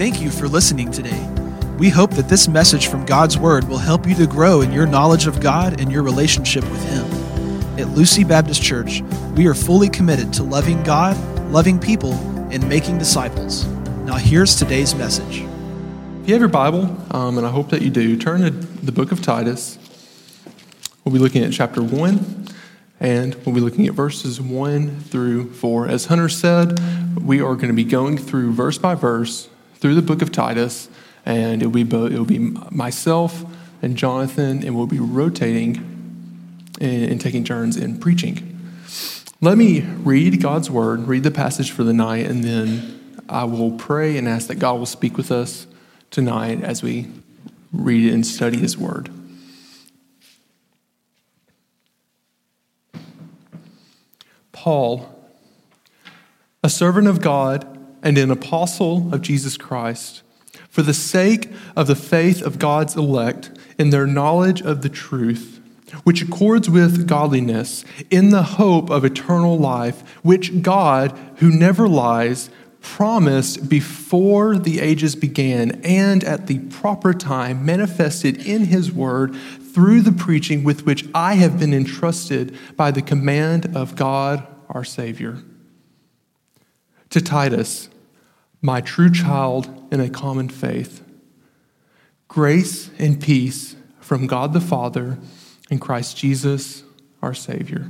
Thank you for listening today. We hope that this message from God's Word will help you to grow in your knowledge of God and your relationship with Him. At Lucy Baptist Church, we are fully committed to loving God, loving people, and making disciples. Now, here's today's message. If you have your Bible, um, and I hope that you do, turn to the book of Titus. We'll be looking at chapter 1, and we'll be looking at verses 1 through 4. As Hunter said, we are going to be going through verse by verse through the book of Titus, and it'll be, both, it'll be myself and Jonathan, and we'll be rotating and, and taking turns in preaching. Let me read God's word, read the passage for the night, and then I will pray and ask that God will speak with us tonight as we read and study his word. Paul, a servant of God and an apostle of Jesus Christ, for the sake of the faith of God's elect in their knowledge of the truth, which accords with godliness, in the hope of eternal life, which God, who never lies, promised before the ages began and at the proper time manifested in his word through the preaching with which I have been entrusted by the command of God our Savior. To Titus, my true child in a common faith, grace and peace from God the Father and Christ Jesus our Savior.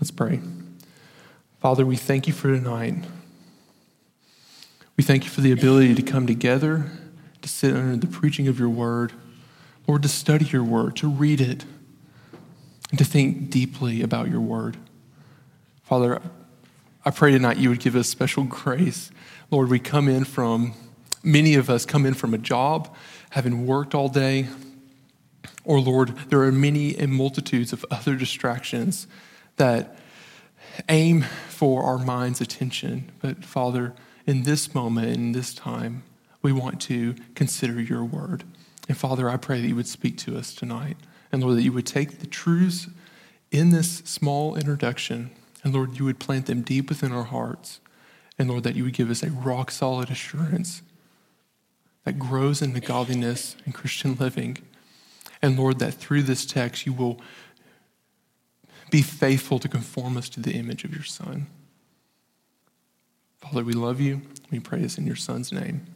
Let's pray. Father, we thank you for tonight. We thank you for the ability to come together, to sit under the preaching of your word, Lord, to study your word, to read it, and to think deeply about your word. Father, I pray tonight you would give us special grace. Lord, we come in from, many of us come in from a job, having worked all day. Or, Lord, there are many and multitudes of other distractions that aim for our mind's attention. But, Father, in this moment, in this time, we want to consider your word. And, Father, I pray that you would speak to us tonight. And, Lord, that you would take the truths in this small introduction and Lord, you would plant them deep within our hearts. And Lord, that you would give us a rock solid assurance that grows into godliness and Christian living. And Lord, that through this text you will be faithful to conform us to the image of your Son. Father, we love you. We pray this in your Son's name.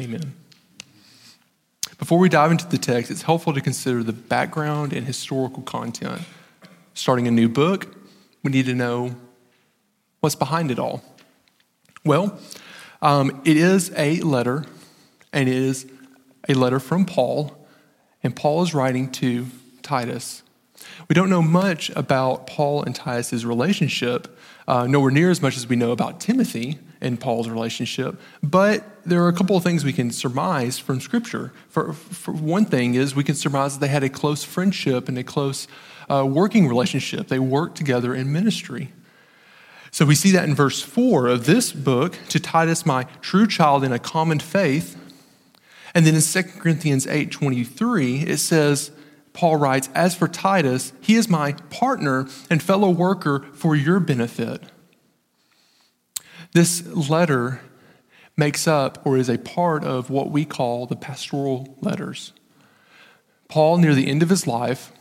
Amen. Before we dive into the text, it's helpful to consider the background and historical content. Starting a new book, we need to know what's behind it all. Well, um, it is a letter, and it is a letter from Paul, and Paul is writing to Titus. We don't know much about Paul and Titus's relationship, uh, nowhere near as much as we know about Timothy and Paul's relationship, but there are a couple of things we can surmise from Scripture. For, for one thing is we can surmise that they had a close friendship and a close uh, working relationship. They worked together in ministry. So we see that in verse 4 of this book to Titus, my true child in a common faith. And then in 2 Corinthians 8 23, it says, Paul writes, As for Titus, he is my partner and fellow worker for your benefit. This letter makes up or is a part of what we call the pastoral letters. Paul, near the end of his life,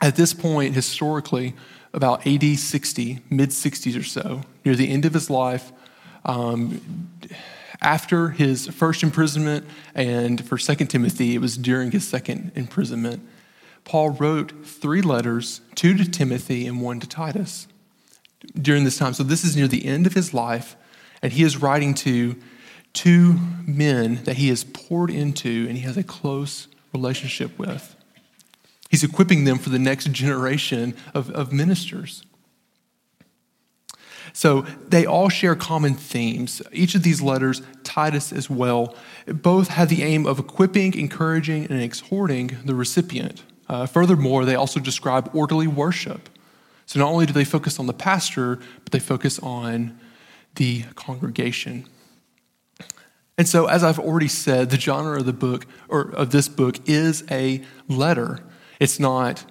at this point, historically, about AD 60, mid 60s or so, near the end of his life, um, after his first imprisonment, and for 2 Timothy, it was during his second imprisonment, Paul wrote three letters two to Timothy and one to Titus during this time. So this is near the end of his life, and he is writing to two men that he has poured into and he has a close relationship with. He's equipping them for the next generation of, of ministers. So they all share common themes. Each of these letters, Titus as well, both have the aim of equipping, encouraging, and exhorting the recipient. Uh, furthermore, they also describe orderly worship. So not only do they focus on the pastor, but they focus on the congregation. And so, as I've already said, the genre of the book or of this book is a letter. It's not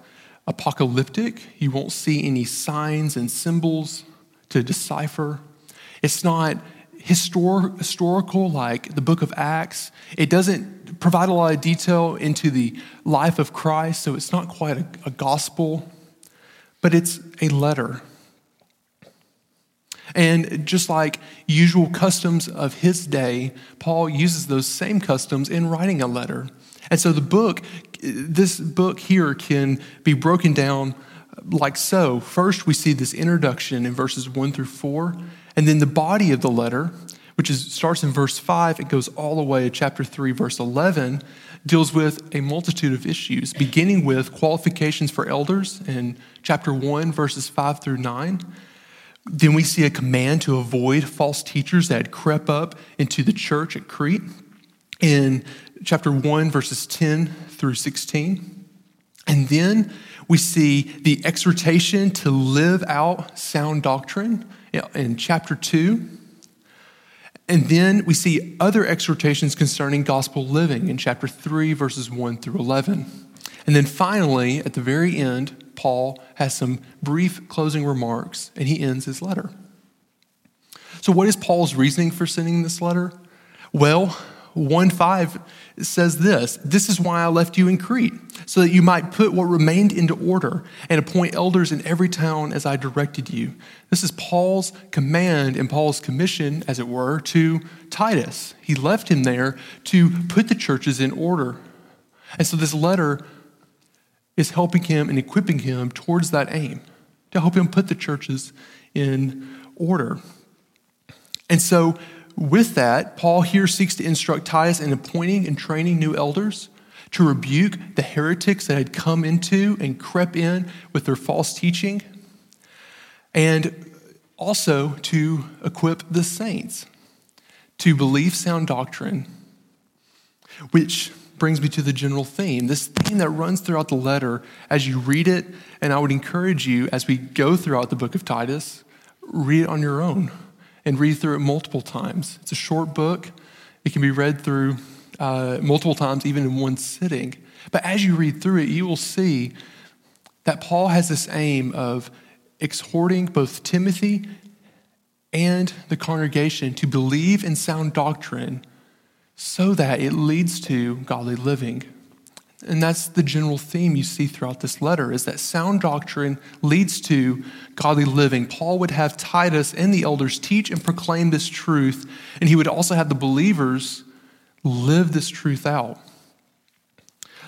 apocalyptic. You won't see any signs and symbols to decipher. It's not histor- historical like the book of Acts. It doesn't provide a lot of detail into the life of Christ, so it's not quite a, a gospel, but it's a letter. And just like usual customs of his day, Paul uses those same customs in writing a letter. And so the book, this book here can be broken down like so. First, we see this introduction in verses 1 through 4, and then the body of the letter, which is, starts in verse 5, it goes all the way to chapter 3, verse 11, deals with a multitude of issues, beginning with qualifications for elders in chapter 1, verses 5 through 9. Then we see a command to avoid false teachers that had crept up into the church at Crete in chapter 1, verses 10 through 16. And then we see the exhortation to live out sound doctrine in chapter 2. And then we see other exhortations concerning gospel living in chapter 3, verses 1 through 11. And then finally, at the very end, Paul has some brief closing remarks and he ends his letter. So, what is Paul's reasoning for sending this letter? Well, 1 5 says this This is why I left you in Crete, so that you might put what remained into order and appoint elders in every town as I directed you. This is Paul's command and Paul's commission, as it were, to Titus. He left him there to put the churches in order. And so this letter is helping him and equipping him towards that aim, to help him put the churches in order. And so, with that, Paul here seeks to instruct Titus in appointing and training new elders to rebuke the heretics that had come into and crept in with their false teaching, and also to equip the saints to believe sound doctrine, which brings me to the general theme, this theme that runs throughout the letter as you read it. And I would encourage you, as we go throughout the book of Titus, read it on your own and read through it multiple times. It's a short book, it can be read through uh, multiple times, even in one sitting. But as you read through it, you will see that Paul has this aim of exhorting both Timothy and the congregation to believe in sound doctrine so that it leads to godly living. And that's the general theme you see throughout this letter is that sound doctrine leads to godly living. Paul would have Titus and the elders teach and proclaim this truth, and he would also have the believers live this truth out.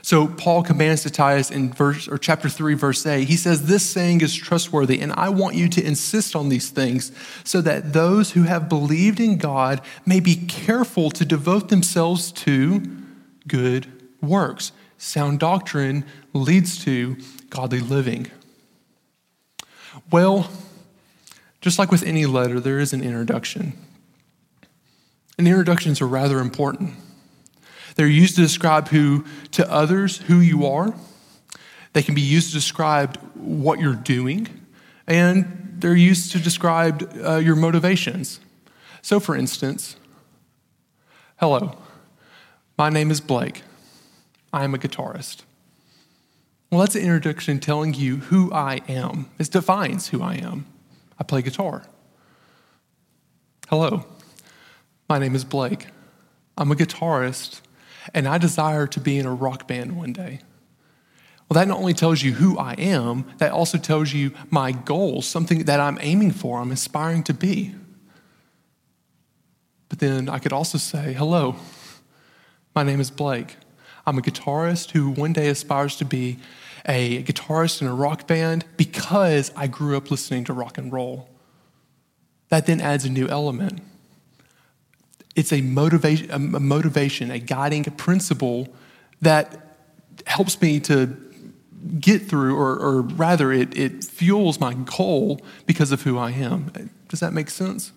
So Paul commands to Titus in verse or chapter 3 verse 8. He says this saying is trustworthy and I want you to insist on these things so that those who have believed in God may be careful to devote themselves to good works. Sound doctrine leads to godly living. Well, just like with any letter, there is an introduction. And the introductions are rather important. They're used to describe who, to others, who you are. They can be used to describe what you're doing, and they're used to describe uh, your motivations. So, for instance, hello, my name is Blake. I am a guitarist. Well, that's an introduction telling you who I am. It defines who I am. I play guitar. Hello, my name is Blake. I'm a guitarist and I desire to be in a rock band one day. Well, that not only tells you who I am, that also tells you my goals, something that I'm aiming for, I'm aspiring to be. But then I could also say, hello, my name is Blake. I'm a guitarist who one day aspires to be a guitarist in a rock band because I grew up listening to rock and roll. That then adds a new element it's a motivation, a motivation, a guiding principle that helps me to get through, or, or rather, it, it fuels my goal because of who I am. Does that make sense?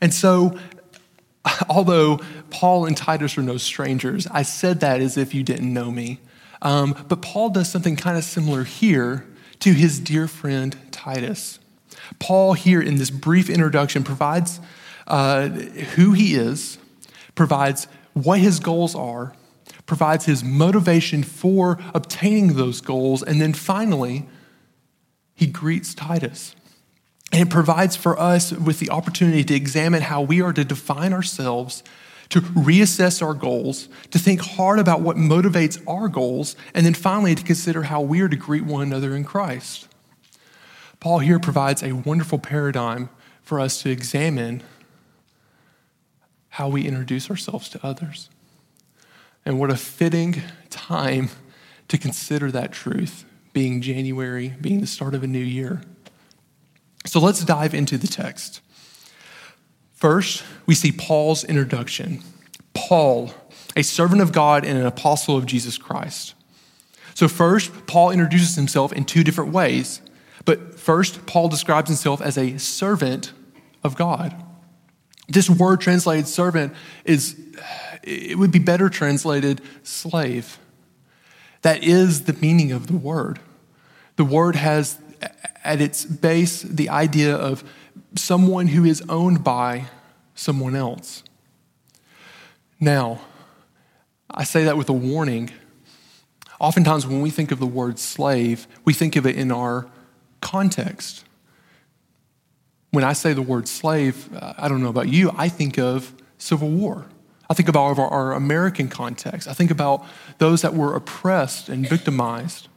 And so, although Paul and Titus are no strangers, I said that as if you didn't know me. Um, but Paul does something kind of similar here to his dear friend Titus. Paul, here in this brief introduction, provides uh, who he is, provides what his goals are, provides his motivation for obtaining those goals, and then finally, he greets Titus. And it provides for us with the opportunity to examine how we are to define ourselves, to reassess our goals, to think hard about what motivates our goals, and then finally to consider how we are to greet one another in Christ. Paul here provides a wonderful paradigm for us to examine how we introduce ourselves to others. And what a fitting time to consider that truth, being January, being the start of a new year. So let's dive into the text. First, we see Paul's introduction. Paul, a servant of God and an apostle of Jesus Christ. So, first, Paul introduces himself in two different ways. But first, Paul describes himself as a servant of God. This word translated servant is, it would be better translated slave. That is the meaning of the word. The word has at its base the idea of someone who is owned by someone else. Now, I say that with a warning. Oftentimes, when we think of the word slave, we think of it in our context. When I say the word slave, uh, I don't know about you, I think of Civil War. I think about our, our American context. I think about those that were oppressed and victimized.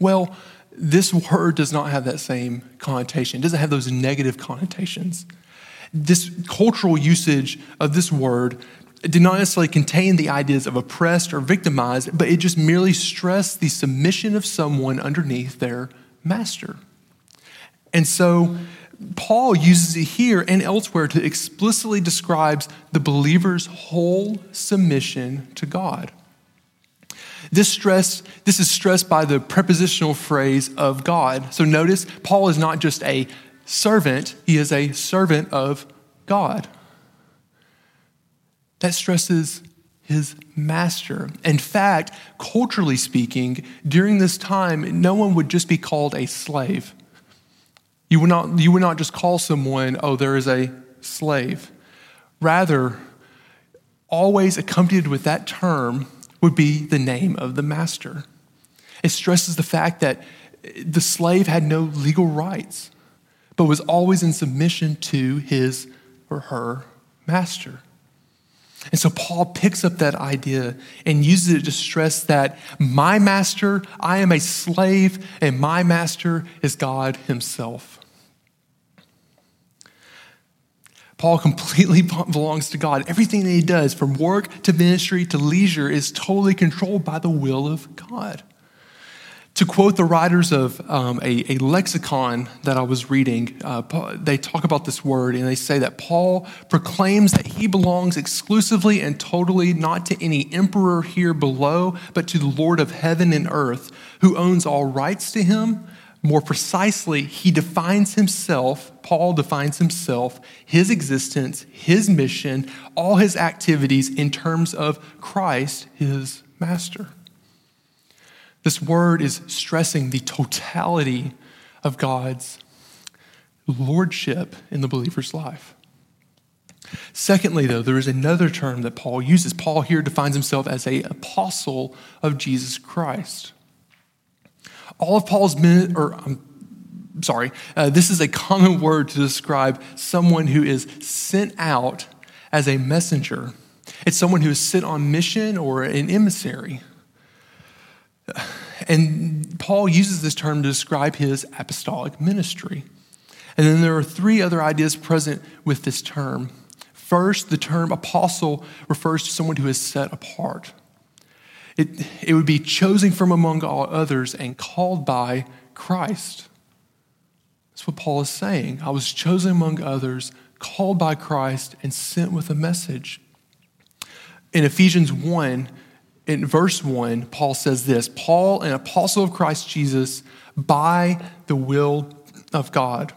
Well, this word does not have that same connotation, it doesn't have those negative connotations. This cultural usage of this word did not necessarily contain the ideas of oppressed or victimized, but it just merely stressed the submission of someone underneath their master. And so Paul uses it here and elsewhere to explicitly describes the believer's whole submission to God. This stress, this is stressed by the prepositional phrase of God. So notice, Paul is not just a servant, he is a servant of God. That stresses his master. In fact, culturally speaking, during this time, no one would just be called a slave. You would not, you would not just call someone, oh, there is a slave. Rather, always accompanied with that term would be the name of the master. It stresses the fact that the slave had no legal rights, but was always in submission to his or her master. And so Paul picks up that idea and uses it to stress that my master, I am a slave, and my master is God himself. Paul completely belongs to God. Everything that he does, from work to ministry to leisure, is totally controlled by the will of God. To quote the writers of um, a, a, lexicon that I was reading, uh, they talk about this word and they say that Paul proclaims that he belongs exclusively and totally not to any emperor here below, but to the Lord of heaven and earth, who owns all rights to him more precisely, he defines himself, Paul defines himself, his existence, his mission, all his activities in terms of Christ, his master. This word is stressing the totality of God's lordship in the believer's life. Secondly, though, there is another term that Paul uses. Paul here defines himself as an apostle of Jesus Christ. All of Paul's men, or I'm sorry, uh, this is a common word to describe someone who is sent out as a messenger. It's someone who is sent on mission or an emissary. And Paul uses this term to describe his apostolic ministry. And then there are three other ideas present with this term. First, the term apostle refers to someone who is set apart. It, it would be chosen from among all others and called by Christ. That's what Paul is saying. I was chosen among others, called by Christ, and sent with a message. In Ephesians 1, in verse 1, Paul says this Paul, an apostle of Christ Jesus, by the will of God.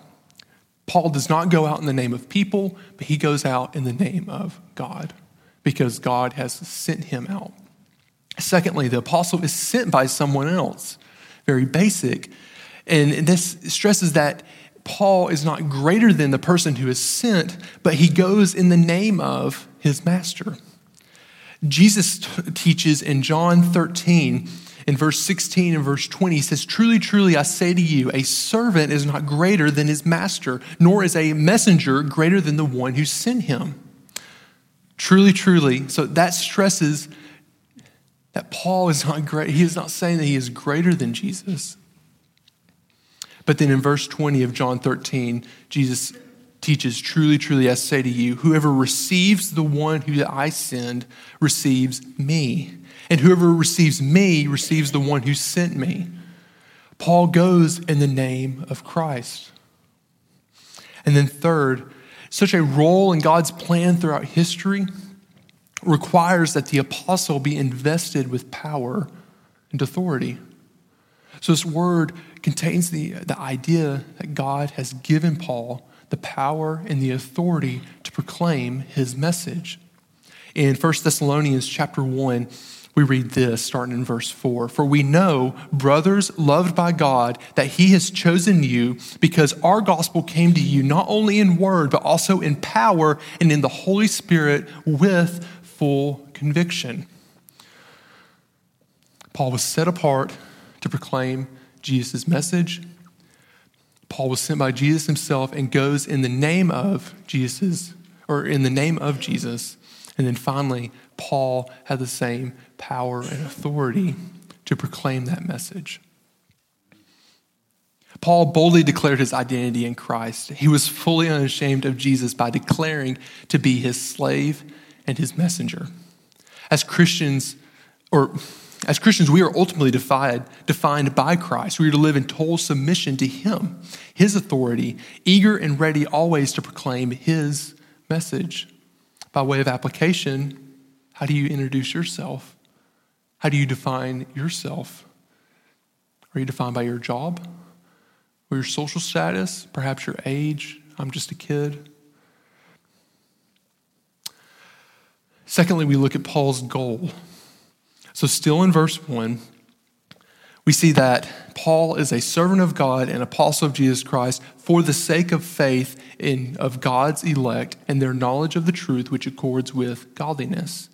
Paul does not go out in the name of people, but he goes out in the name of God because God has sent him out. Secondly, the apostle is sent by someone else. Very basic. And this stresses that Paul is not greater than the person who is sent, but he goes in the name of his master. Jesus t- teaches in John 13, In verse 16 and verse 20, he says, Truly, truly, I say to you, a servant is not greater than his master, nor is a messenger greater than the one who sent him. Truly, truly. So that stresses that Paul is not great. He is not saying that he is greater than Jesus. But then in verse 20 of John 13, Jesus teaches, Truly, truly, I say to you, whoever receives the one who I send receives me. And whoever receives me receives the one who sent me. Paul goes in the name of Christ. And then, third, such a role in God's plan throughout history requires that the apostle be invested with power and authority. So, this word contains the, the idea that God has given Paul the power and the authority to proclaim his message. In 1 Thessalonians chapter 1, we read this starting in verse 4 For we know, brothers loved by God, that He has chosen you because our gospel came to you not only in word, but also in power and in the Holy Spirit with full conviction. Paul was set apart to proclaim Jesus' message. Paul was sent by Jesus himself and goes in the name of Jesus, or in the name of Jesus. And then finally, Paul had the same power and authority to proclaim that message. Paul boldly declared his identity in Christ. He was fully unashamed of Jesus by declaring to be his slave and his messenger. As Christians, or as Christians, we are ultimately defied, defined by Christ. We are to live in total submission to Him, His authority, eager and ready always to proclaim His message. By way of application, how do you introduce yourself? How do you define yourself? Are you defined by your job or your social status, perhaps your age? I'm just a kid. Secondly, we look at Paul's goal. So, still in verse 1, we see that Paul is a servant of God and apostle of Jesus Christ for the sake of faith in, of God's elect and their knowledge of the truth which accords with godliness.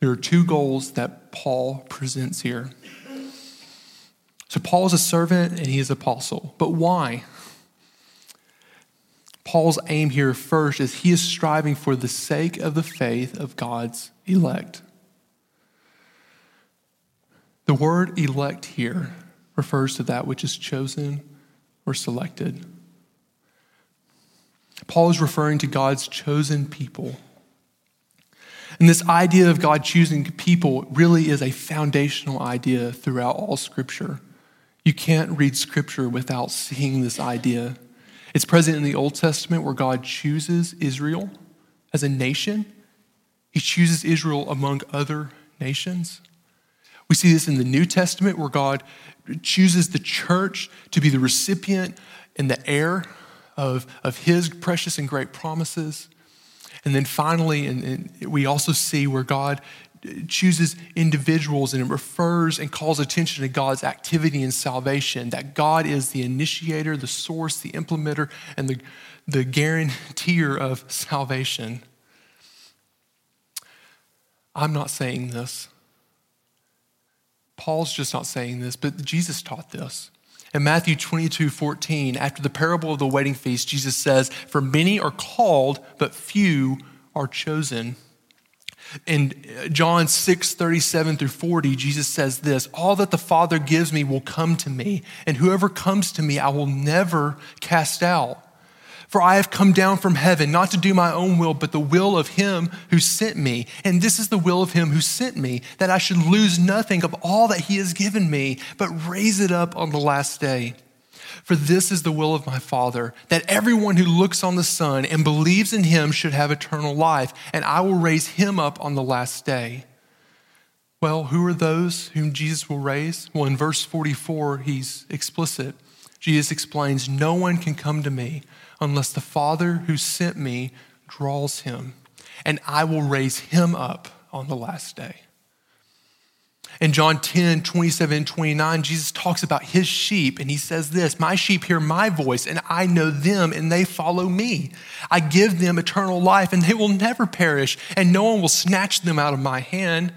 There are two goals that Paul presents here. So, Paul is a servant and he is an apostle. But why? Paul's aim here first is he is striving for the sake of the faith of God's elect. The word elect here refers to that which is chosen or selected. Paul is referring to God's chosen people. And this idea of God choosing people really is a foundational idea throughout all Scripture. You can't read Scripture without seeing this idea. It's present in the Old Testament where God chooses Israel as a nation, He chooses Israel among other nations. We see this in the New Testament where God chooses the church to be the recipient and the heir of, of His precious and great promises. And then finally, and, and we also see where God chooses individuals and it refers and calls attention to God's activity in salvation, that God is the initiator, the source, the implementer, and the, the guarantor of salvation. I'm not saying this. Paul's just not saying this, but Jesus taught this. In Matthew 22 14, after the parable of the wedding feast, Jesus says, For many are called, but few are chosen. In John 6 37 through 40, Jesus says this All that the Father gives me will come to me, and whoever comes to me, I will never cast out. For I have come down from heaven, not to do my own will, but the will of him who sent me. And this is the will of him who sent me, that I should lose nothing of all that he has given me, but raise it up on the last day. For this is the will of my Father, that everyone who looks on the Son and believes in him should have eternal life, and I will raise him up on the last day. Well, who are those whom Jesus will raise? Well, in verse 44, he's explicit. Jesus explains, No one can come to me unless the Father who sent me draws him, and I will raise him up on the last day. In John 10, 27, 29, Jesus talks about his sheep, and he says this My sheep hear my voice, and I know them, and they follow me. I give them eternal life, and they will never perish, and no one will snatch them out of my hand.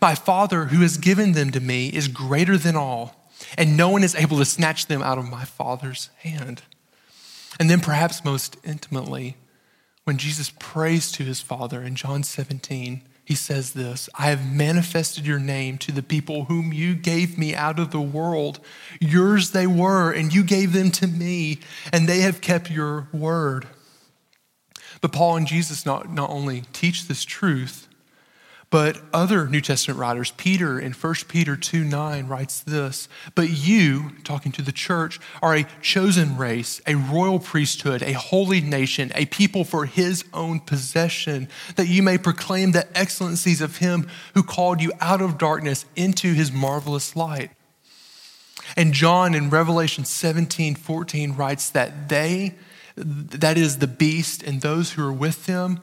My Father who has given them to me is greater than all, and no one is able to snatch them out of my Father's hand. And then, perhaps most intimately, when Jesus prays to his Father in John 17, he says this I have manifested your name to the people whom you gave me out of the world. Yours they were, and you gave them to me, and they have kept your word. But Paul and Jesus not, not only teach this truth, but other New Testament writers, Peter in 1 Peter 2 9 writes this But you, talking to the church, are a chosen race, a royal priesthood, a holy nation, a people for his own possession, that you may proclaim the excellencies of him who called you out of darkness into his marvelous light. And John in Revelation 17 14 writes that they, that is the beast, and those who are with them,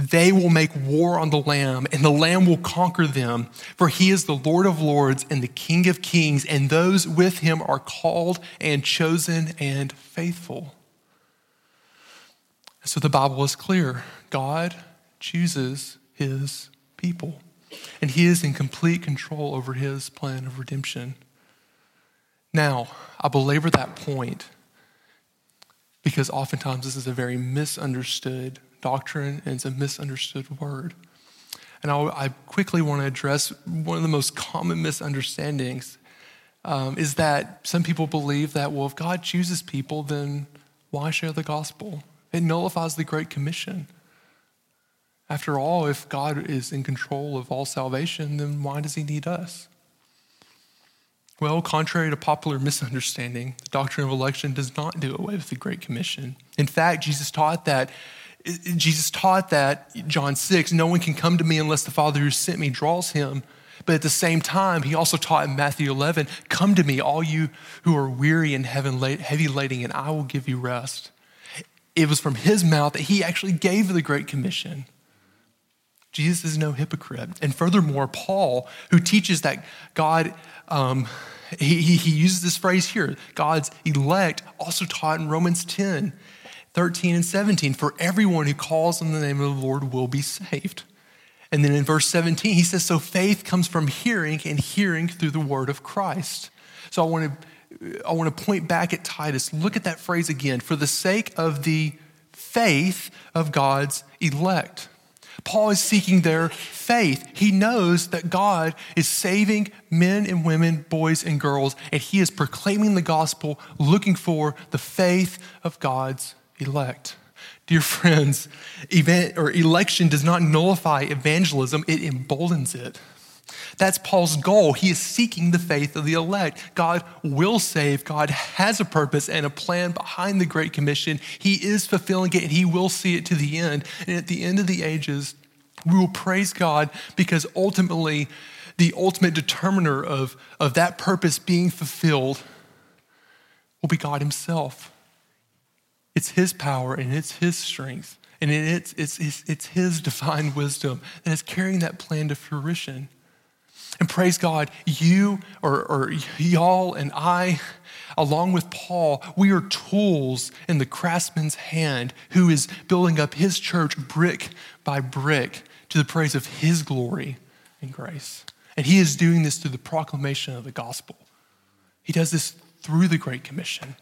they will make war on the Lamb, and the Lamb will conquer them. For he is the Lord of lords and the King of kings, and those with him are called and chosen and faithful. So the Bible is clear God chooses his people, and he is in complete control over his plan of redemption. Now, I belabor that point because oftentimes this is a very misunderstood doctrine and it's a misunderstood word. And I'll, i quickly want to address one of the most common misunderstandings um, is that some people believe that, well, if God chooses people, then why share the gospel? It nullifies the Great Commission. After all, if God is in control of all salvation, then why does he need us? Well, contrary to popular misunderstanding, the doctrine of election does not do away with the Great Commission. In fact, Jesus taught that Jesus taught that, John 6, no one can come to me unless the Father who sent me draws him. But at the same time, he also taught in Matthew 11, Come to me, all you who are weary and heavy laden, and I will give you rest. It was from his mouth that he actually gave the Great Commission. Jesus is no hypocrite. And furthermore, Paul, who teaches that God, um, he, he uses this phrase here God's elect, also taught in Romans 10 13 and 17 for everyone who calls on the name of the Lord will be saved. And then in verse 17, he says, So faith comes from hearing, and hearing through the word of Christ. So I want to, I want to point back at Titus. Look at that phrase again. For the sake of the faith of God's elect. Paul is seeking their faith. He knows that God is saving men and women, boys and girls, and he is proclaiming the gospel, looking for the faith of God's elect. Dear friends, event, or election does not nullify evangelism, it emboldens it. That's Paul's goal. He is seeking the faith of the elect. God will save. God has a purpose and a plan behind the Great Commission. He is fulfilling it and he will see it to the end. And at the end of the ages, we will praise God because ultimately, the ultimate determiner of, of that purpose being fulfilled will be God Himself. It's His power and it's His strength. And it's, it's, it's, it's His divine wisdom that is carrying that plan to fruition. And praise God, you or, or y'all and I, along with Paul, we are tools in the craftsman's hand who is building up his church brick by brick to the praise of his glory and grace. And he is doing this through the proclamation of the gospel. He does this through the Great Commission.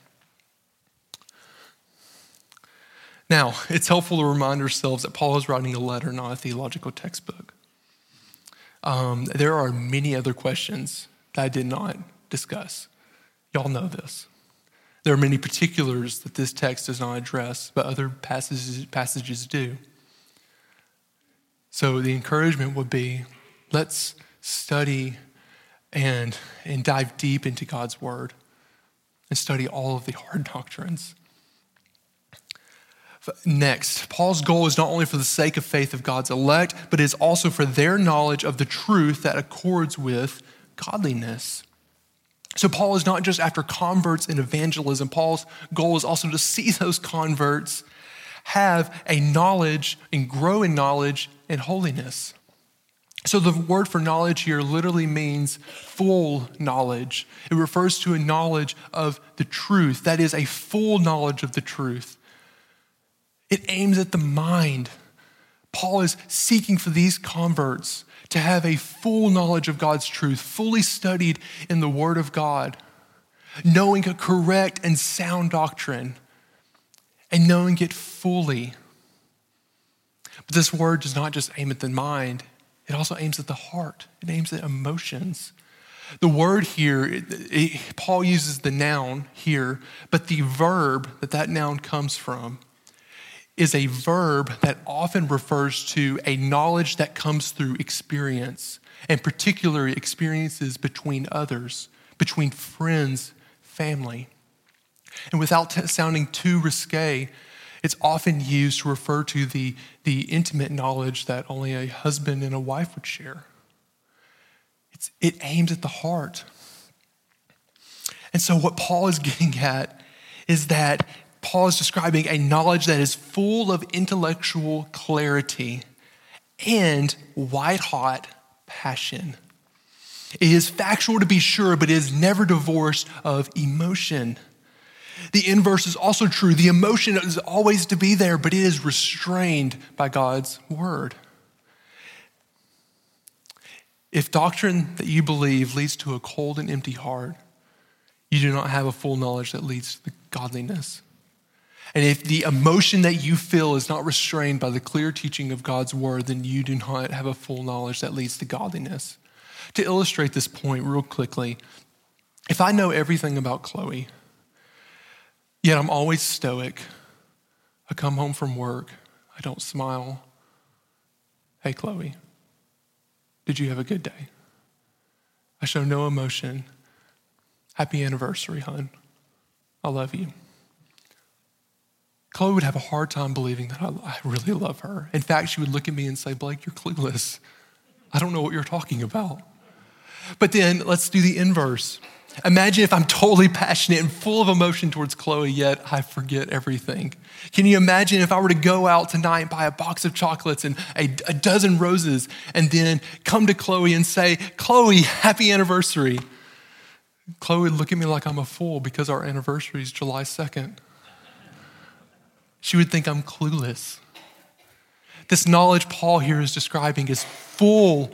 Now, it's helpful to remind ourselves that Paul is writing a letter, not a theological textbook. Um, there are many other questions that I did not discuss. Y'all know this. There are many particulars that this text does not address, but other passages, passages do. So the encouragement would be let's study and, and dive deep into God's word and study all of the hard doctrines Next, Paul's goal is not only for the sake of faith of God's elect, but is also for their knowledge of the truth that accords with godliness. So, Paul is not just after converts in evangelism. Paul's goal is also to see those converts have a knowledge and grow in knowledge and holiness. So, the word for knowledge here literally means full knowledge. It refers to a knowledge of the truth, that is, a full knowledge of the truth. It aims at the mind. Paul is seeking for these converts to have a full knowledge of God's truth, fully studied in the Word of God, knowing a correct and sound doctrine, and knowing it fully. But this word does not just aim at the mind, it also aims at the heart, it aims at emotions. The word here, it, it, Paul uses the noun here, but the verb that that noun comes from is a verb that often refers to a knowledge that comes through experience, and particularly experiences between others, between friends, family. And without t- sounding too risque, it's often used to refer to the, the intimate knowledge that only a husband and a wife would share. It's, it aims at the heart. And so, what Paul is getting at is that Paul is describing a knowledge that is full of intellectual clarity and white hot passion. It is factual to be sure, but it is never divorced of emotion. The inverse is also true. The emotion is always to be there, but it is restrained by God's word. If doctrine that you believe leads to a cold and empty heart, you do not have a full knowledge that leads to godliness. And if the emotion that you feel is not restrained by the clear teaching of God's word, then you do not have a full knowledge that leads to godliness. To illustrate this point real quickly, if I know everything about Chloe, yet I'm always stoic, I come home from work, I don't smile. Hey, Chloe, did you have a good day? I show no emotion. Happy anniversary, hon. I love you. Chloe would have a hard time believing that I, I, really love her. In fact, she would look at me and say, Blake, you're clueless. I don't know what you're talking about. But then let's do the inverse. Imagine if I'm totally passionate and full of emotion towards Chloe, yet I forget everything. Can you imagine if I were to go out tonight and buy a box of chocolates and a, a dozen roses and then come to Chloe and say, Chloe, happy anniversary? Chloe would look at me like I'm a fool because our anniversary is July 2nd. She would think I'm clueless. This knowledge Paul here is describing is full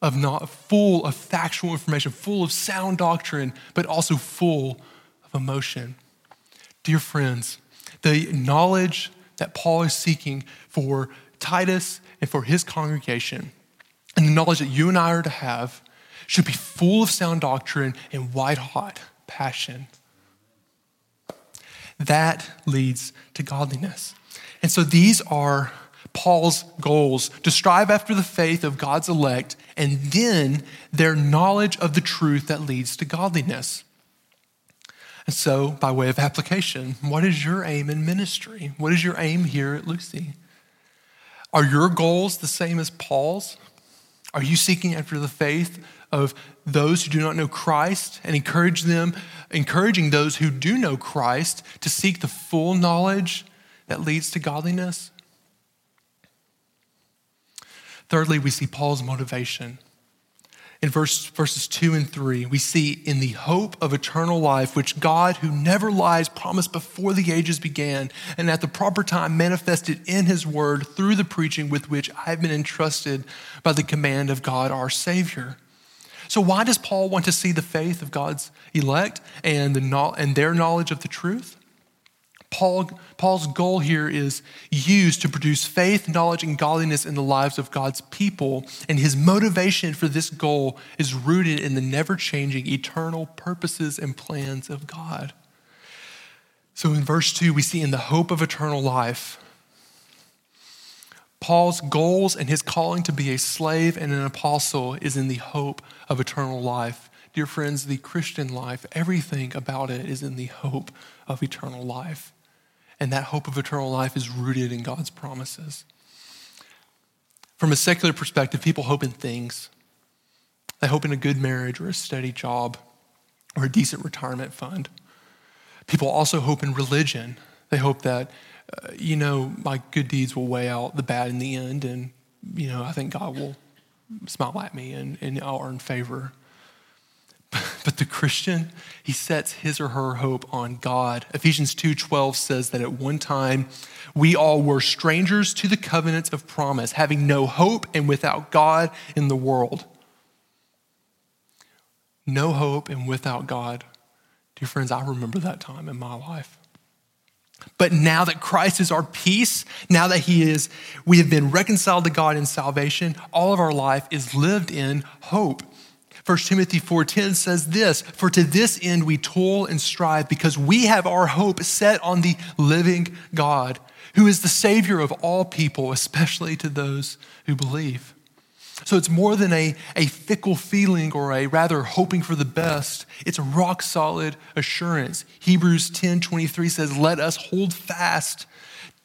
of not full of factual information, full of sound doctrine, but also full of emotion. Dear friends, the knowledge that Paul is seeking for Titus and for his congregation, and the knowledge that you and I are to have, should be full of sound doctrine and white hot passion. That leads to godliness. And so these are Paul's goals to strive after the faith of God's elect and then their knowledge of the truth that leads to godliness. And so, by way of application, what is your aim in ministry? What is your aim here at Lucy? Are your goals the same as Paul's? Are you seeking after the faith of those who do not know Christ and encourage them, encouraging those who do know Christ to seek the full knowledge that leads to godliness? Thirdly, we see Paul's motivation. In verse, verses 2 and 3, we see in the hope of eternal life, which God, who never lies, promised before the ages began, and at the proper time manifested in his word through the preaching with which I have been entrusted by the command of God our Savior. So, why does Paul want to see the faith of God's elect and, the, and their knowledge of the truth? Paul, Paul's goal here is used to produce faith, knowledge, and godliness in the lives of God's people. And his motivation for this goal is rooted in the never changing eternal purposes and plans of God. So in verse 2, we see in the hope of eternal life, Paul's goals and his calling to be a slave and an apostle is in the hope of eternal life. Dear friends, the Christian life, everything about it is in the hope of eternal life. And that hope of eternal life is rooted in God's promises. From a secular perspective, people hope in things. They hope in a good marriage or a steady job or a decent retirement fund. People also hope in religion. They hope that, you know, my good deeds will weigh out the bad in the end, and, you know, I think God will smile at me and, and I'll earn favor. But the Christian, he sets his or her hope on God. Ephesians 2:12 says that at one time we all were strangers to the covenants of promise, having no hope and without God in the world. No hope and without God. Dear friends, I remember that time in my life. But now that Christ is our peace, now that he is we have been reconciled to God in salvation, all of our life is lived in hope. 1 Timothy 4:10 says this, "For to this end we toil and strive because we have our hope set on the living God, who is the savior of all people, especially to those who believe." So it's more than a, a fickle feeling or a rather hoping for the best. It's a rock solid assurance. Hebrews 10 23 says, Let us hold fast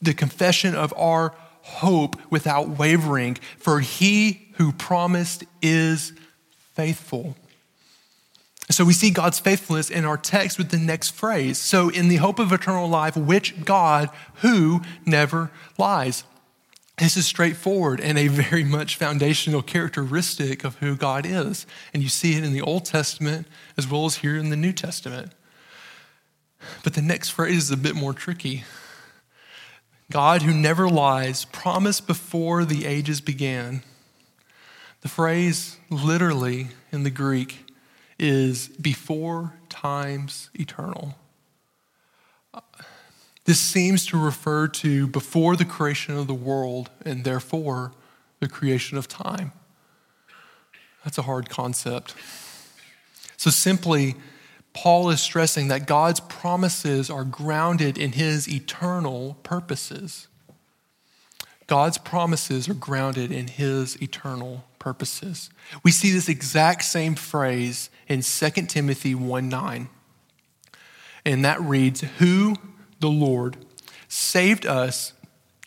the confession of our hope without wavering, for he who promised is faithful. So we see God's faithfulness in our text with the next phrase. So, in the hope of eternal life, which God who never lies. This is straightforward and a very much foundational characteristic of who God is. And you see it in the Old Testament as well as here in the New Testament. But the next phrase is a bit more tricky. God who never lies promised before the ages began the phrase literally in the Greek is before times eternal. This seems to refer to before the creation of the world and therefore the creation of time. That's a hard concept. So, simply, Paul is stressing that God's promises are grounded in his eternal purposes. God's promises are grounded in his eternal purposes. We see this exact same phrase in 2 Timothy 1 9. And that reads, Who the Lord saved us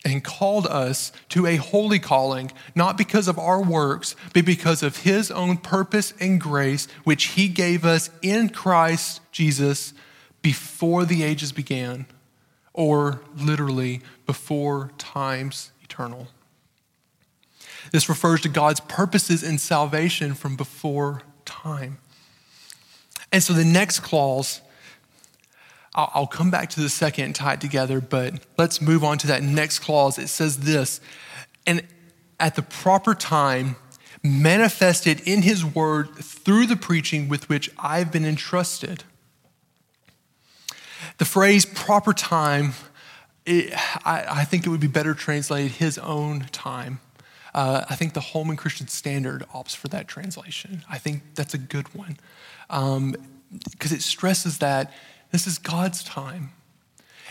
and called us to a holy calling, not because of our works, but because of his own purpose and grace, which he gave us in Christ Jesus before the ages began, or literally before times eternal. This refers to God's purposes in salvation from before time. And so the next clause, I'll, come back to the second and tie it together, but let's move on to that next clause. It says this, and at the proper time, manifested in his word through the preaching with which I've been entrusted. The phrase proper time, it, I, I think it would be better translated his own time. Uh, I think the Holman Christian Standard opts for that translation. I think that's a good one because um, it stresses that this is God's time.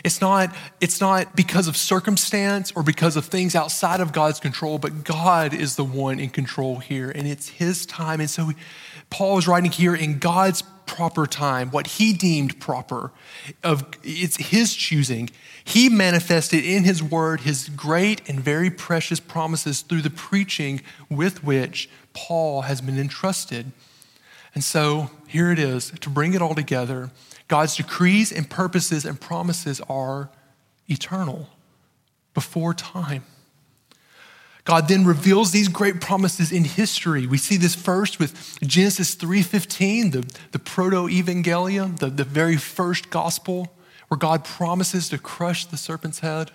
It's not, it's not because of circumstance or because of things outside of God's control, but God is the one in control here, and it's His time. And so Paul is writing here in God's proper time, what he deemed proper. Of it's his choosing. He manifested in his word his great and very precious promises through the preaching with which Paul has been entrusted. And so here it is to bring it all together. God's decrees and purposes and promises are eternal before time. God then reveals these great promises in history. We see this first with Genesis 3:15, the, the proto-evangelium, the, the very first gospel, where God promises to crush the serpent's head.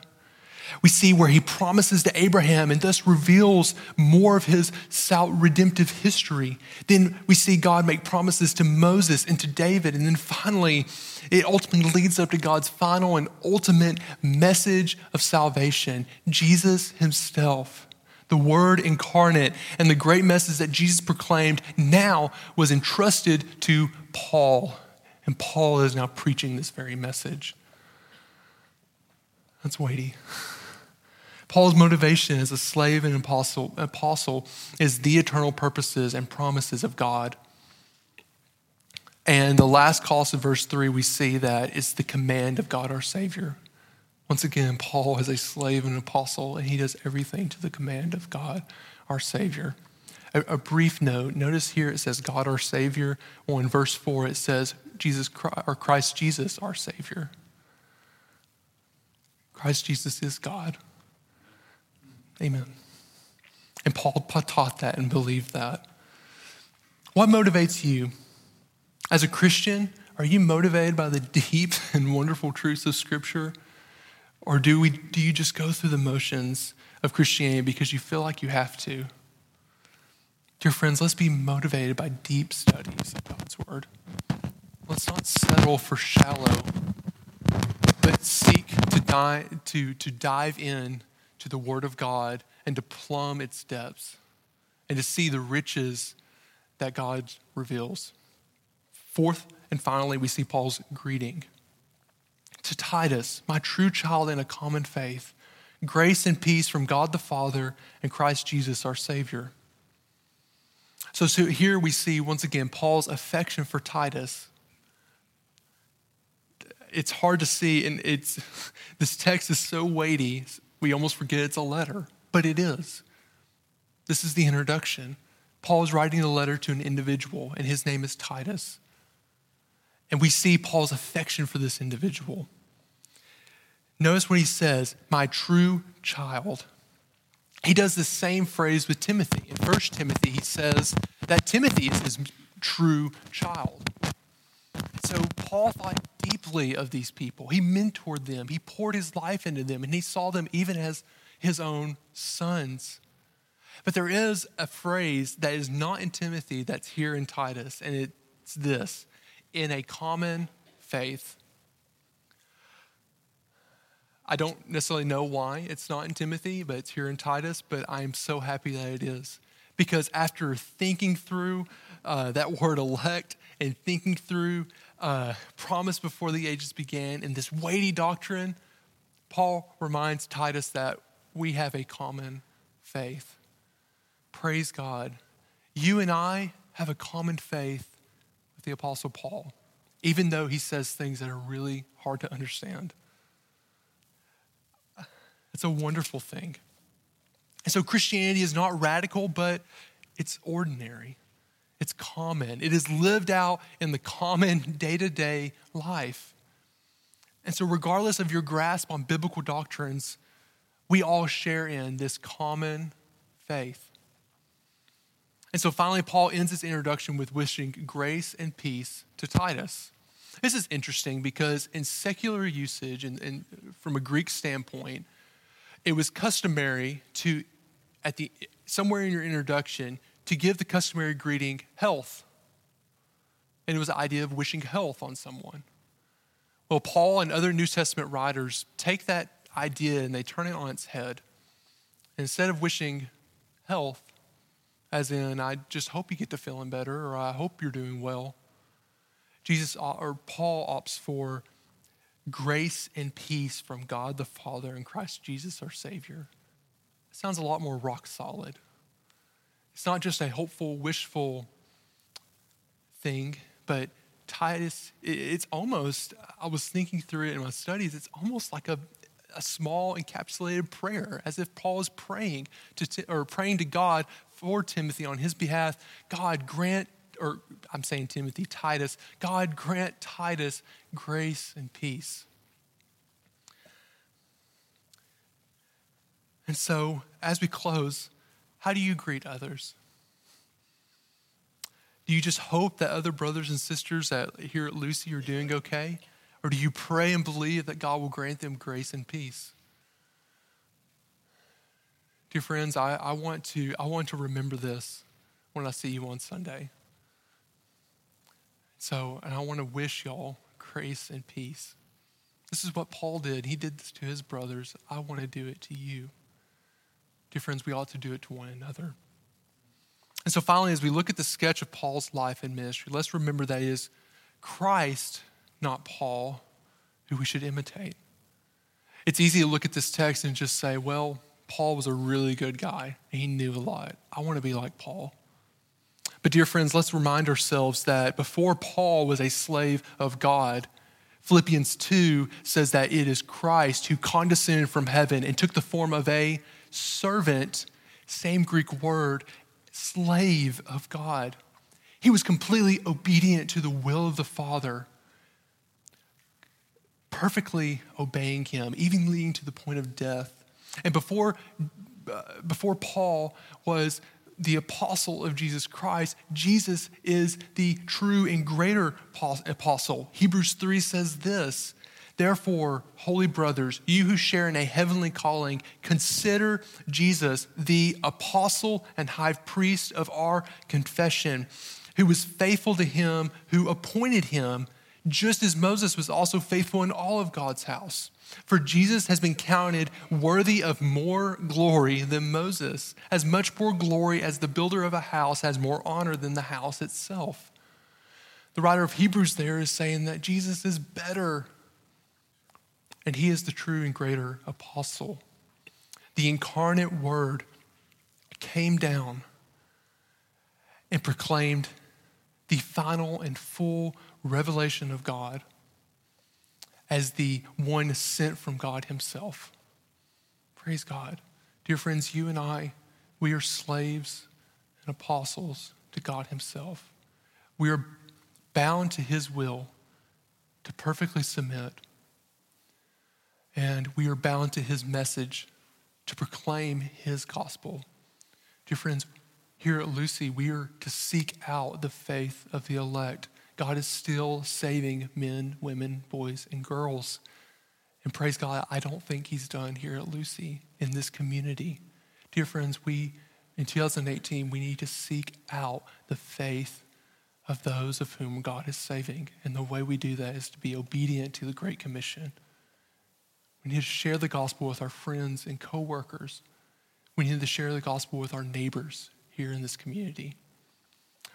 We see where he promises to Abraham and thus reveals more of his redemptive history. Then we see God make promises to Moses and to David. And then finally, it ultimately leads up to God's final and ultimate message of salvation Jesus himself the Word incarnate, and the great message that Jesus proclaimed now was entrusted to Paul. And Paul is now preaching this very message. That's weighty. Paul's motivation as a slave and apostle, apostle is the eternal purposes and promises of God. And the last clause of verse 3, we see that it's the command of God our Savior. Once again, Paul is a slave and an apostle, and he does everything to the command of God, our Savior. A, a brief note notice here it says God, our Savior. Well, in verse 4, it says Jesus or Christ Jesus, our Savior. Christ Jesus is God. Amen. And Paul taught that and believed that. What motivates you? As a Christian, are you motivated by the deep and wonderful truths of Scripture? Or do, we, do you just go through the motions of Christianity because you feel like you have to? Dear friends, let's be motivated by deep studies of God's Word. Let's not settle for shallow, but seek to, to, to dive in to the Word of God and to plumb its depths and to see the riches that God reveals. Fourth and finally, we see Paul's greeting to Titus, my true child in a common faith, grace and peace from God the Father and Christ Jesus our Savior. So, so here we see once again Paul's affection for Titus. It's hard to see, and it's this text is so weighty, we almost forget it's a letter, but it is. This is the introduction. Paul is writing a letter to an individual, and his name is Titus. And we see Paul's affection for this individual. Notice what he says, my true child. He does the same phrase with Timothy. In 1 Timothy, he says that Timothy is his true child. So Paul thought deeply of these people. He mentored them, he poured his life into them, and he saw them even as his own sons. But there is a phrase that is not in Timothy that's here in Titus, and it's this in a common faith. I don't necessarily know why it's not in Timothy, but it's here in Titus, but I am so happy that it is. Because after thinking through uh, that word elect and thinking through uh, promise before the ages began and this weighty doctrine, Paul reminds Titus that we have a common faith. Praise God. You and I have a common faith with the Apostle Paul, even though he says things that are really hard to understand. It's a wonderful thing. And so Christianity is not radical, but it's ordinary. It's common. It is lived out in the common day to day life. And so, regardless of your grasp on biblical doctrines, we all share in this common faith. And so finally, Paul ends his introduction with wishing grace and peace to Titus. This is interesting because in secular usage and, and from a Greek standpoint, it was customary to, at the somewhere in your introduction, to give the customary greeting health. And it was the idea of wishing health on someone. Well, Paul and other New Testament writers take that idea and they turn it on its head. Instead of wishing health, as in, I just hope you get to feeling better, or I hope you're doing well. Jesus uh, or Paul opts for grace and peace from God the Father and Christ Jesus our Savior. It sounds a lot more rock solid. It's not just a hopeful, wishful thing, but Titus, it's almost, I was thinking through it in my studies, it's almost like a, a small encapsulated prayer, as if Paul is praying to, or praying to God for Timothy on his behalf. God grant, or I'm saying Timothy, Titus, God grant Titus grace and peace. And so, as we close, how do you greet others? Do you just hope that other brothers and sisters at, here at Lucy are doing okay? Or do you pray and believe that God will grant them grace and peace? Dear friends, I, I, want to, I want to remember this when I see you on Sunday. So, and I want to wish y'all grace and peace. This is what Paul did. He did this to his brothers. I want to do it to you. Dear friends, we ought to do it to one another. And so finally, as we look at the sketch of Paul's life and ministry, let's remember that it is Christ not Paul, who we should imitate. It's easy to look at this text and just say, well, Paul was a really good guy. He knew a lot. I want to be like Paul. But, dear friends, let's remind ourselves that before Paul was a slave of God, Philippians 2 says that it is Christ who condescended from heaven and took the form of a servant, same Greek word, slave of God. He was completely obedient to the will of the Father perfectly obeying him, even leading to the point of death. And before, uh, before Paul was the apostle of Jesus Christ, Jesus is the true and greater apostle. Hebrews 3 says this Therefore, holy brothers, you who share in a heavenly calling, consider Jesus the apostle and high priest of our confession, who was faithful to him who appointed him, just as Moses was also faithful in all of God's house. For Jesus has been counted worthy of more glory than Moses, as much more glory as the builder of a house has more honor than the house itself. The writer of Hebrews there is saying that Jesus is better, and he is the true and greater apostle. The incarnate word came down and proclaimed the final and full revelation of God as the one sent from God Himself. Praise God. Dear friends, you and I, we are slaves and apostles to God Himself. We are bound to His will to perfectly submit. And we are bound to His message to proclaim His gospel. Dear friends, here at Lucy, we are to seek out the faith of the elect God is still saving men, women, boys, and girls. And praise God, I don't think He's done here at Lucy in this community. Dear friends, we, in 2018, we need to seek out the faith of those of whom God is saving. And the way we do that is to be obedient to the Great Commission. We need to share the gospel with our friends and coworkers. We need to share the gospel with our neighbors here in this community.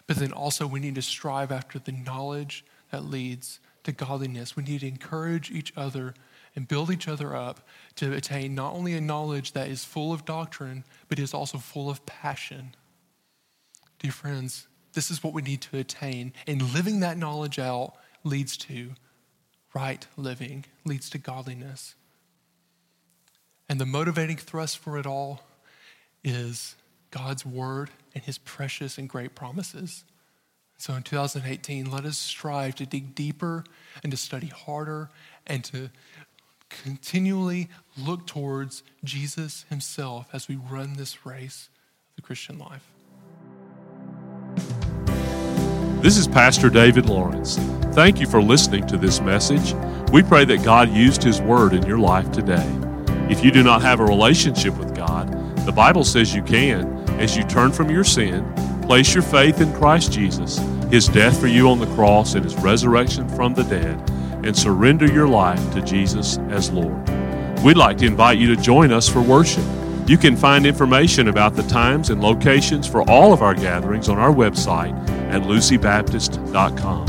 But then also, we need to strive after the knowledge that leads to godliness. We need to encourage each other and build each other up to attain not only a knowledge that is full of doctrine, but is also full of passion. Dear friends, this is what we need to attain. And living that knowledge out leads to right living, leads to godliness. And the motivating thrust for it all is God's word and his precious and great promises. So in 2018, let us strive to dig deeper and to study harder and to continually look towards Jesus himself as we run this race of the Christian life. This is Pastor David Lawrence. Thank you for listening to this message. We pray that God used His Word in your life today. If you do not have a relationship with God, the Bible says you can as you turn from your sin, place your faith in Christ Jesus, his death for you on the cross, and his resurrection from the dead, and surrender your life to Jesus as Lord. We'd like to invite you to join us for worship. You can find information about the times and locations for all of our gatherings on our website at lucybaptist.com.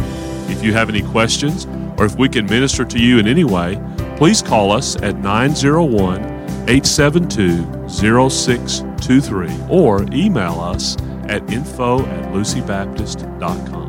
If you have any questions or if we can minister to you in any way, please call us at 901 872 0623 or email us at info at lucybaptist.com.